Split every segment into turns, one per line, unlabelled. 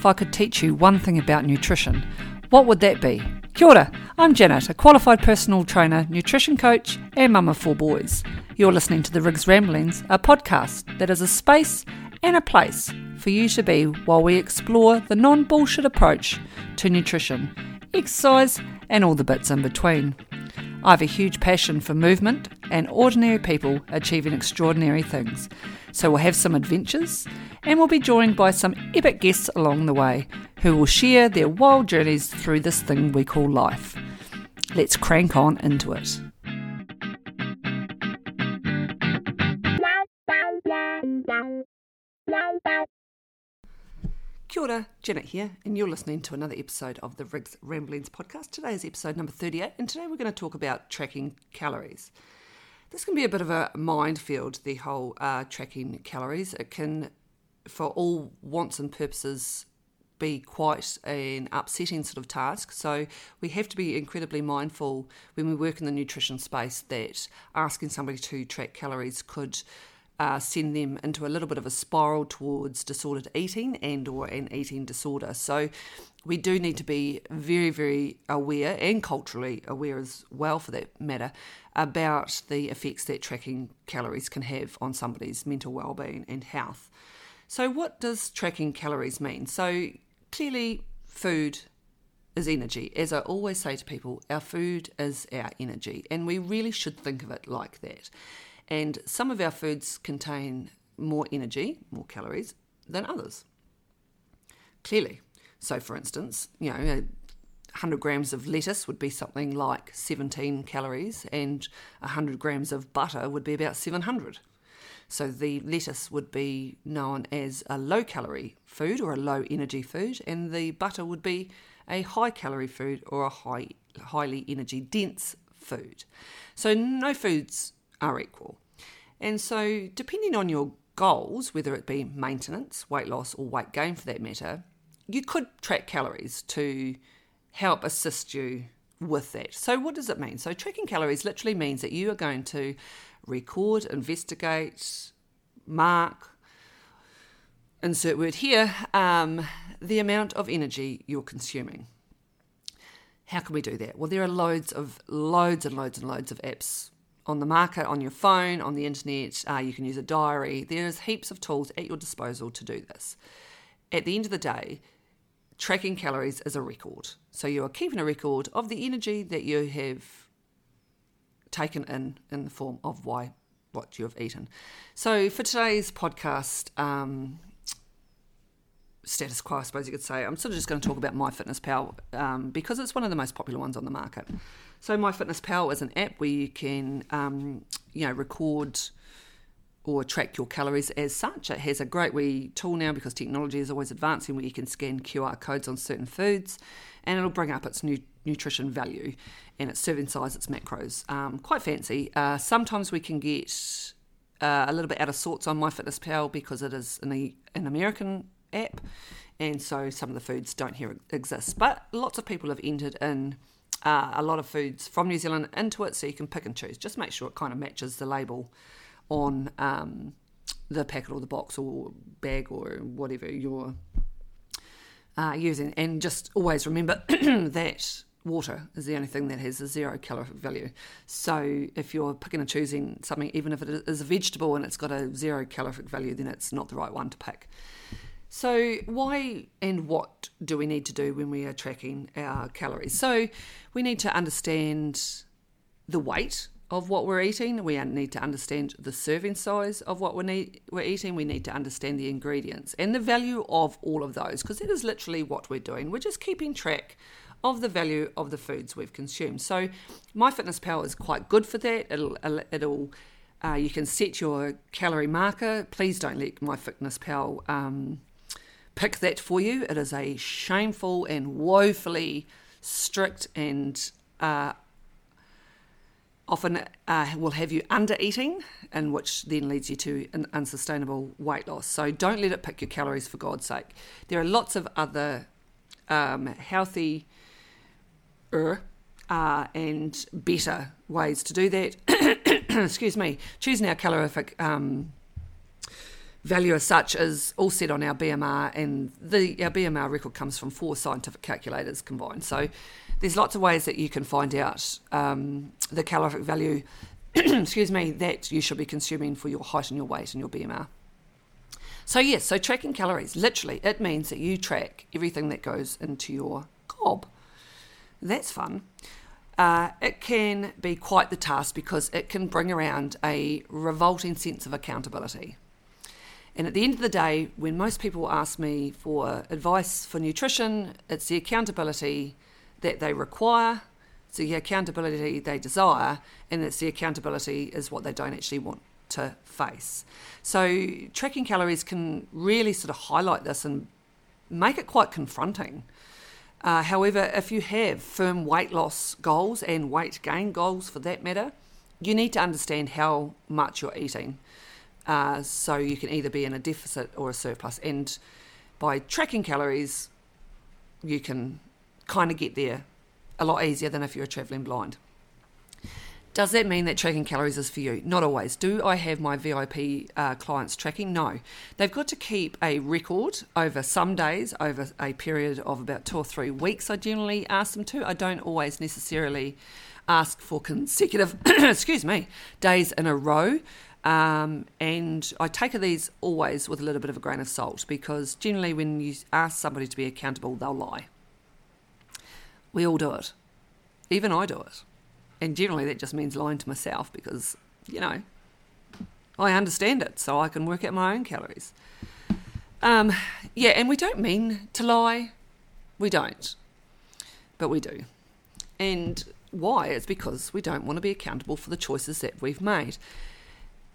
if I could teach you one thing about nutrition, what would that be? Kia ora, I'm Janet, a qualified personal trainer, nutrition coach, and mum of four boys. You're listening to the Riggs Ramblings, a podcast that is a space and a place for you to be while we explore the non bullshit approach to nutrition, exercise, and all the bits in between. I have a huge passion for movement and ordinary people achieving extraordinary things. So we'll have some adventures and we'll be joined by some epic guests along the way who will share their wild journeys through this thing we call life. Let's crank on into it. Kia ora, Janet here, and you're listening to another episode of the Rigs Ramblings podcast. Today is episode number 38, and today we're going to talk about tracking calories. This can be a bit of a minefield, the whole uh, tracking calories. It can, for all wants and purposes, be quite an upsetting sort of task. So we have to be incredibly mindful when we work in the nutrition space that asking somebody to track calories could uh, send them into a little bit of a spiral towards disordered eating and or an eating disorder. So we do need to be very, very aware and culturally aware as well, for that matter, about the effects that tracking calories can have on somebody's mental well-being and health. So, what does tracking calories mean? So, clearly, food is energy. As I always say to people, our food is our energy, and we really should think of it like that. And some of our foods contain more energy, more calories, than others. Clearly. So, for instance, you know, 100 grams of lettuce would be something like 17 calories, and 100 grams of butter would be about 700. So, the lettuce would be known as a low calorie food or a low energy food, and the butter would be a high calorie food or a high, highly energy dense food. So, no foods are equal. And so, depending on your goals, whether it be maintenance, weight loss, or weight gain for that matter, you could track calories to help assist you with that. So, what does it mean? So, tracking calories literally means that you are going to record, investigate, mark, insert word here, um, the amount of energy you're consuming. How can we do that? Well, there are loads of loads and loads and loads of apps on the market, on your phone, on the internet. Uh, you can use a diary. There's heaps of tools at your disposal to do this. At the end of the day, tracking calories is a record. So you are keeping a record of the energy that you have taken in in the form of why what you have eaten. So for today's podcast, um, status quo, I suppose you could say, I'm sort of just going to talk about MyFitnessPal um, because it's one of the most popular ones on the market. So MyFitnessPal is an app where you can, um, you know, record or track your calories as such. It has a great wee tool now because technology is always advancing where you can scan QR codes on certain foods and it'll bring up its new nutrition value and its serving size, its macros. Um, quite fancy. Uh, sometimes we can get uh, a little bit out of sorts on MyFitnessPal because it is an, an American app and so some of the foods don't here exist. But lots of people have entered in uh, a lot of foods from New Zealand into it, so you can pick and choose. Just make sure it kind of matches the label on um, the packet or the box or bag or whatever you're uh, using. And just always remember that water is the only thing that has a zero calorific value. So if you're picking and choosing something, even if it is a vegetable and it's got a zero calorific value, then it's not the right one to pick. So, why and what do we need to do when we are tracking our calories? So, we need to understand the weight of what we're eating. We need to understand the serving size of what we're eating. We need to understand the ingredients and the value of all of those because that is literally what we're doing. We're just keeping track of the value of the foods we've consumed. So, MyFitnessPal is quite good for that. It'll, it'll uh, you can set your calorie marker. Please don't let MyFitnessPal um, pick that for you. It is a shameful and woefully strict and uh, often uh, will have you under eating, and which then leads you to an unsustainable weight loss. So don't let it pick your calories for God's sake. There are lots of other um, healthy uh, and better ways to do that. Excuse me. Choosing our calorific um, value as such is all set on our BMR, and the our BMR record comes from four scientific calculators combined. So there's lots of ways that you can find out um, the calorific value, excuse me, that you should be consuming for your height and your weight and your BMR. So yes, so tracking calories, literally, it means that you track everything that goes into your gob. That's fun. Uh, it can be quite the task because it can bring around a revolting sense of accountability. And at the end of the day, when most people ask me for advice for nutrition, it's the accountability that they require, it's the accountability they desire, and it's the accountability is what they don't actually want to face. So tracking calories can really sort of highlight this and make it quite confronting. Uh, however, if you have firm weight loss goals and weight gain goals for that matter, you need to understand how much you're eating uh, so you can either be in a deficit or a surplus. And by tracking calories, you can kind of get there a lot easier than if you're traveling blind. Does that mean that tracking calories is for you? Not always. Do I have my VIP uh, clients tracking? No. They've got to keep a record over some days, over a period of about two or three weeks. I generally ask them to. I don't always necessarily ask for consecutive, excuse me, days in a row. Um, and I take these always with a little bit of a grain of salt because generally, when you ask somebody to be accountable, they'll lie. We all do it. Even I do it. And generally, that just means lying to myself because, you know, I understand it, so I can work out my own calories. Um, yeah, and we don't mean to lie. We don't. But we do. And why? It's because we don't want to be accountable for the choices that we've made.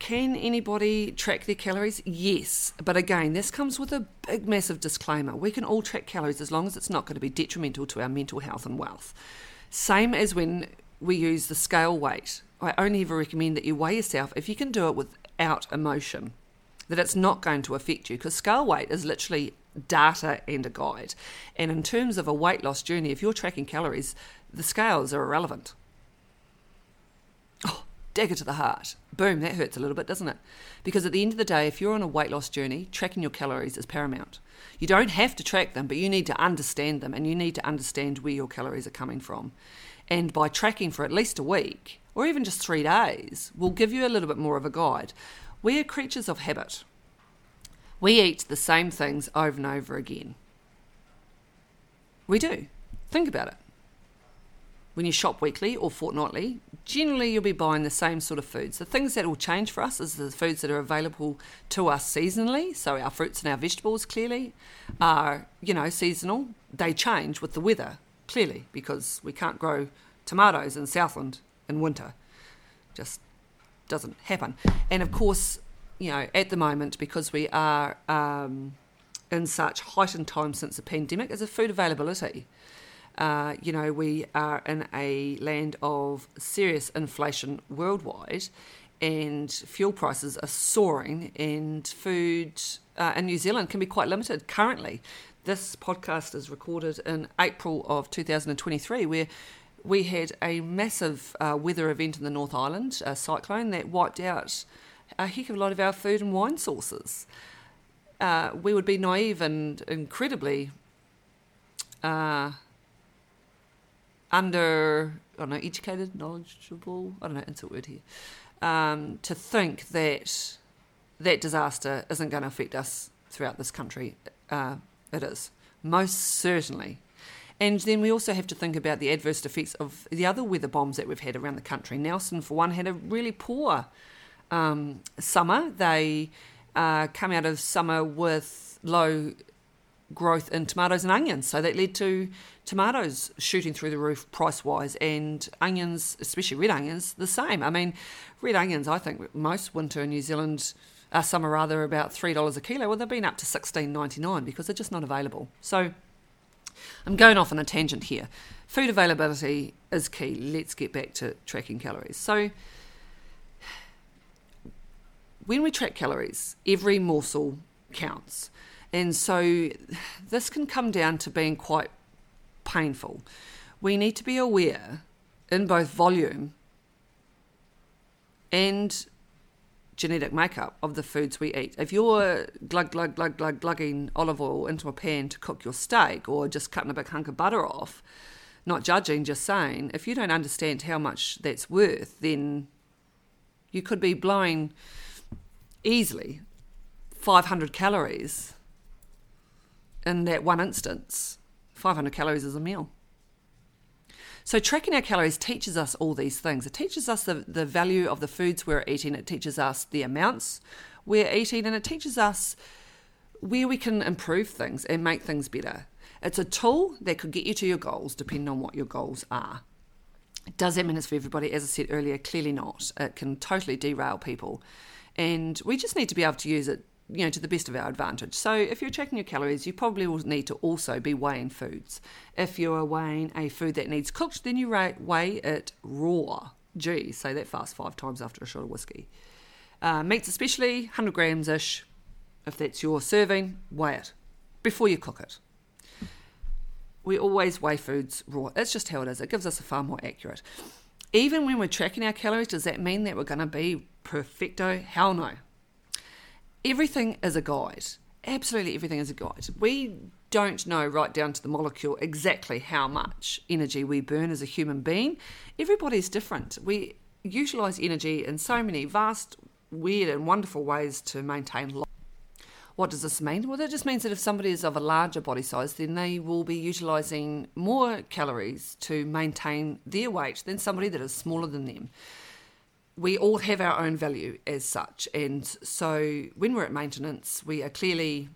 Can anybody track their calories? Yes. But again, this comes with a big, massive disclaimer. We can all track calories as long as it's not going to be detrimental to our mental health and wealth. Same as when we use the scale weight. I only ever recommend that you weigh yourself if you can do it without emotion, that it's not going to affect you, because scale weight is literally data and a guide. And in terms of a weight loss journey, if you're tracking calories, the scales are irrelevant. Oh, dagger to the heart. Boom, that hurts a little bit, doesn't it? Because at the end of the day, if you're on a weight loss journey, tracking your calories is paramount. You don't have to track them, but you need to understand them and you need to understand where your calories are coming from. And by tracking for at least a week, or even just three days, will give you a little bit more of a guide. We are creatures of habit. We eat the same things over and over again. We do. Think about it. When you shop weekly or fortnightly, generally you'll be buying the same sort of foods. The things that will change for us is the foods that are available to us seasonally. So our fruits and our vegetables clearly are, you know, seasonal. They change with the weather, clearly, because we can't grow tomatoes in Southland in winter. Just doesn't happen. And of course, you know, at the moment, because we are um, in such heightened times since the pandemic, is a food availability. Uh, you know, we are in a land of serious inflation worldwide, and fuel prices are soaring, and food uh, in New Zealand can be quite limited currently. This podcast is recorded in April of 2023, where we had a massive uh, weather event in the North Island, a cyclone that wiped out a heck of a lot of our food and wine sources. Uh, we would be naive and incredibly uh, under, I don't know, educated, knowledgeable, I don't know, insert word here, um, to think that that disaster isn't going to affect us throughout this country. Uh, it is, most certainly. And then we also have to think about the adverse effects of the other weather bombs that we've had around the country. Nelson, for one, had a really poor um, summer. They uh, come out of summer with low growth in tomatoes and onions. So that led to tomatoes shooting through the roof price wise, and onions, especially red onions, the same. I mean, red onions, I think most winter in New Zealand, uh, summer rather, about $3 a kilo. Well, they've been up to sixteen ninety nine because they're just not available. So I'm going off on a tangent here. Food availability is key. Let's get back to tracking calories. So, when we track calories, every morsel counts. And so this can come down to being quite painful. We need to be aware in both volume and genetic makeup of the foods we eat. If you're glug, glug, glug, glug, glugging olive oil into a pan to cook your steak or just cutting a big hunk of butter off, not judging, just saying, if you don't understand how much that's worth, then you could be blowing easily 500 calories in that one instance. 500 calories is a meal. So, tracking our calories teaches us all these things. It teaches us the, the value of the foods we're eating, it teaches us the amounts we're eating, and it teaches us where we can improve things and make things better. It's a tool that could get you to your goals depending on what your goals are. Does that mean it's for everybody? As I said earlier, clearly not. It can totally derail people. And we just need to be able to use it you know to the best of our advantage. So if you're checking your calories, you probably will need to also be weighing foods. If you're weighing a food that needs cooked, then you weigh it raw. Gee, say that fast five times after a shot of whiskey. Uh, meats especially, 100 grams ish. If that's your serving, weigh it before you cook it. We always weigh foods raw. That's just how it is. It gives us a far more accurate. Even when we're tracking our calories, does that mean that we're going to be perfecto? Hell no everything is a guide. Absolutely everything is a guide. We don't know right down to the molecule exactly how much energy we burn as a human being. Everybody's different. We utilize energy in so many vast, weird, and wonderful ways to maintain life. What does this mean? Well, that just means that if somebody is of a larger body size, then they will be utilizing more calories to maintain their weight than somebody that is smaller than them we all have our own value as such. And so when we're at maintenance, we are clearly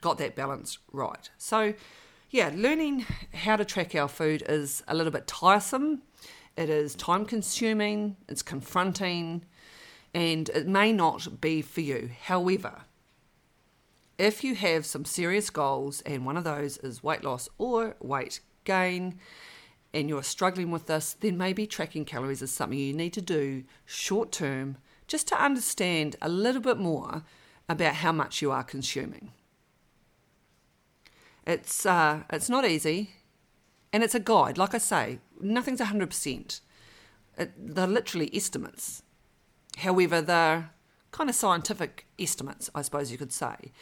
got that balance right. So, yeah, learning how to track our food is a little bit tiresome. It is time consuming, it's confronting, and it may not be for you. However, if you have some serious goals, and one of those is weight loss or weight gain, and you're struggling with this, then maybe tracking calories is something you need to do short term just to understand a little bit more about how much you are consuming. It's, uh, it's not easy and it's a guide. Like I say, nothing's 100%. It, they're literally estimates. However, they're kind of scientific estimates, I suppose you could say.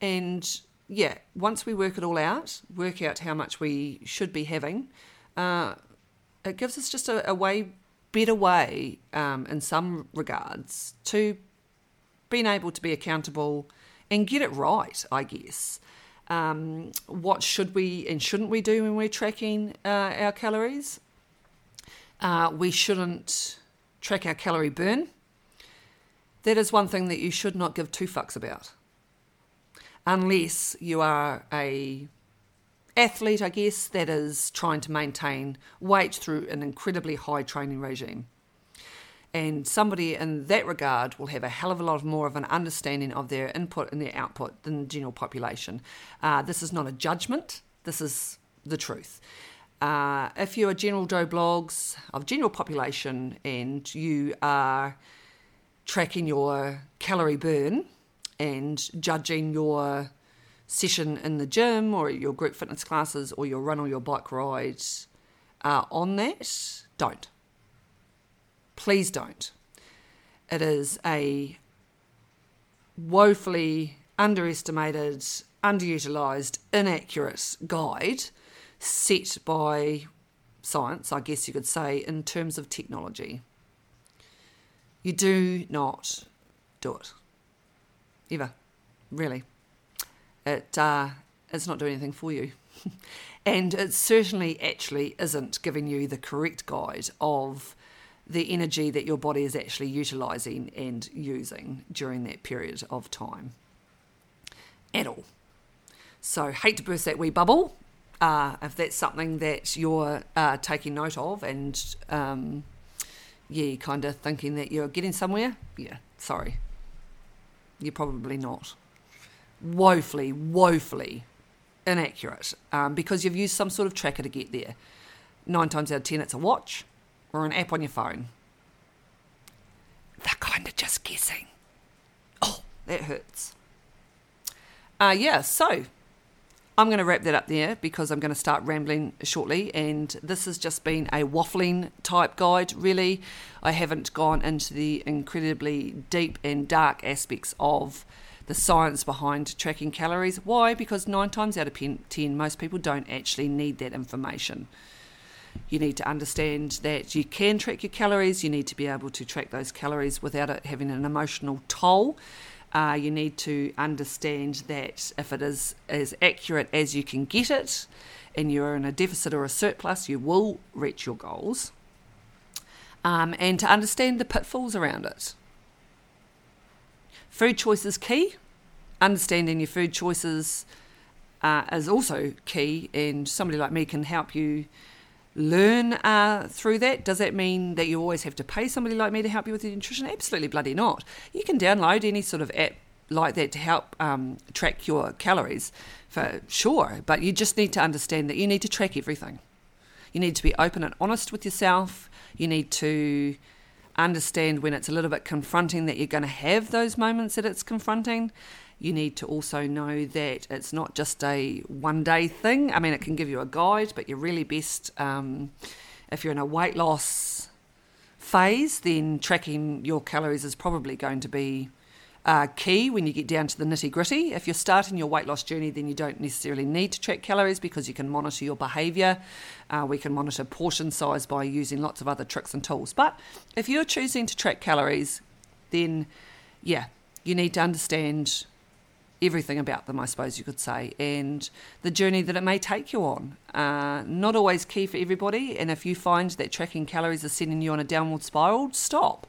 And yeah, once we work it all out, work out how much we should be having, uh, it gives us just a, a way better way um, in some regards to being able to be accountable and get it right, I guess. Um, what should we and shouldn't we do when we're tracking uh, our calories? Uh, we shouldn't track our calorie burn. That is one thing that you should not give two fucks about. Unless you are a athlete, I guess, that is trying to maintain weight through an incredibly high training regime. And somebody in that regard will have a hell of a lot more of an understanding of their input and their output than the general population. Uh, this is not a judgment, this is the truth. Uh, if you're general Joe Bloggs of general population and you are tracking your calorie burn and judging your session in the gym or your group fitness classes or your run or your bike rides uh, on that, don't. Please don't. It is a woefully underestimated, underutilized, inaccurate guide set by science, I guess you could say, in terms of technology. You do not do it. Ever. Really it uh, it's not doing anything for you. and it certainly actually isn't giving you the correct guide of the energy that your body is actually utilizing and using during that period of time at all. So, hate to burst that wee bubble. Uh, if that's something that you're uh, taking note of and um, yeah, kind of thinking that you're getting somewhere, yeah, sorry. You're probably not woefully, woefully inaccurate um, because you've used some sort of tracker to get there. Nine times out of ten, it's a watch or an app on your phone. They're kind of just guessing. Oh, that hurts. Uh, yeah, so I'm going to wrap that up there because I'm going to start rambling shortly. And this has just been a waffling type guide, really. I haven't gone into the incredibly deep and dark aspects of the science behind tracking calories. Why? Because nine times out of ten, most people don't actually need that information. You need to understand that you can track your calories. You need to be able to track those calories without it having an emotional toll. Uh, you need to understand that if it is as accurate as you can get it, and you're in a deficit or a surplus, you will reach your goals. Um, and to understand the pitfalls around it. Food choice is key. Understanding your food choices uh, is also key, and somebody like me can help you learn uh, through that. Does that mean that you always have to pay somebody like me to help you with your nutrition? Absolutely bloody not. You can download any sort of app like that to help um, track your calories for sure, but you just need to understand that you need to track everything. You need to be open and honest with yourself. You need to understand when it's a little bit confronting that you're going to have those moments that it's confronting you need to also know that it's not just a one day thing. I mean, it can give you a guide, but you're really best um, if you're in a weight loss phase, then tracking your calories is probably going to be uh, key when you get down to the nitty gritty. If you're starting your weight loss journey, then you don't necessarily need to track calories because you can monitor your behavior. Uh, we can monitor portion size by using lots of other tricks and tools. But if you're choosing to track calories, then yeah, you need to understand everything about them, I suppose you could say, and the journey that it may take you on. Uh, not always key for everybody, and if you find that tracking calories is sending you on a downward spiral, stop.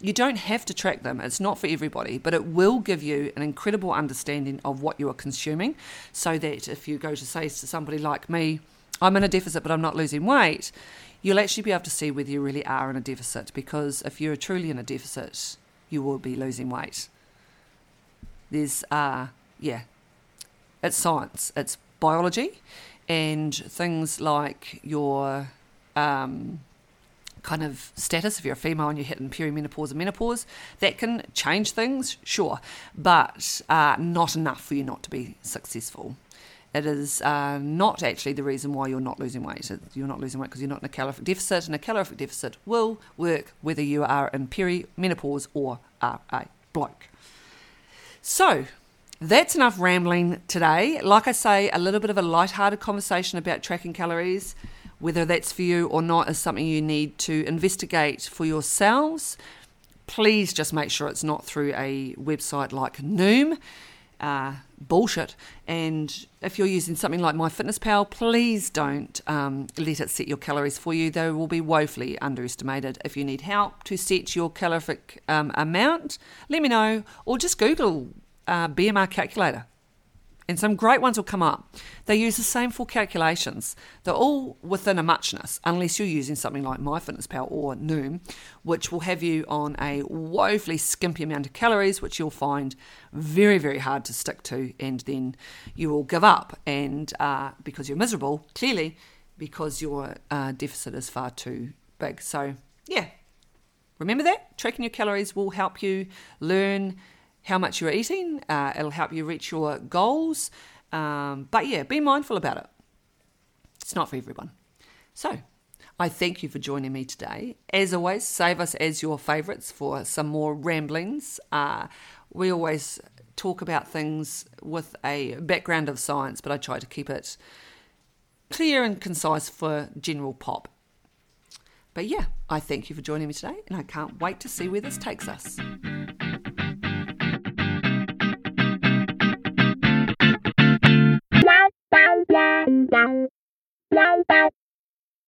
You don't have to track them, it's not for everybody, but it will give you an incredible understanding of what you are consuming so that if you go to say to somebody like me, I'm in a deficit but I'm not losing weight, you'll actually be able to see whether you really are in a deficit because if you're truly in a deficit, you will be losing weight. There's, uh, yeah, it's science, it's biology, and things like your um, kind of status, if you're a female and you're hitting perimenopause and menopause, that can change things, sure, but uh, not enough for you not to be successful. It is uh, not actually the reason why you're not losing weight. You're not losing weight because you're not in a calorific deficit, and a calorific deficit will work whether you are in perimenopause or are a bloke. So, that's enough rambling today. Like I say, a little bit of a light-hearted conversation about tracking calories. Whether that's for you or not is something you need to investigate for yourselves. Please just make sure it's not through a website like Noom. Uh, bullshit. And if you're using something like MyFitnessPal, please don't um, let it set your calories for you. They will be woefully underestimated. If you need help to set your calorific um, amount, let me know, or just Google uh, BMR calculator and some great ones will come up. They use the same four calculations. They're all within a muchness, unless you're using something like MyFitnessPal or Noom, which will have you on a woefully skimpy amount of calories, which you'll find very, very hard to stick to, and then you will give up. And uh, because you're miserable, clearly, because your uh, deficit is far too big. So, yeah, remember that. Tracking your calories will help you learn how much you're eating. Uh, it'll help you reach your goals. Um, but yeah, be mindful about it. It's not for everyone. So, I thank you for joining me today. As always, save us as your favourites for some more ramblings. Uh, we always talk about things with a background of science, but I try to keep it clear and concise for general pop. But yeah, I thank you for joining me today, and I can't wait to see where this takes us. lao động lao động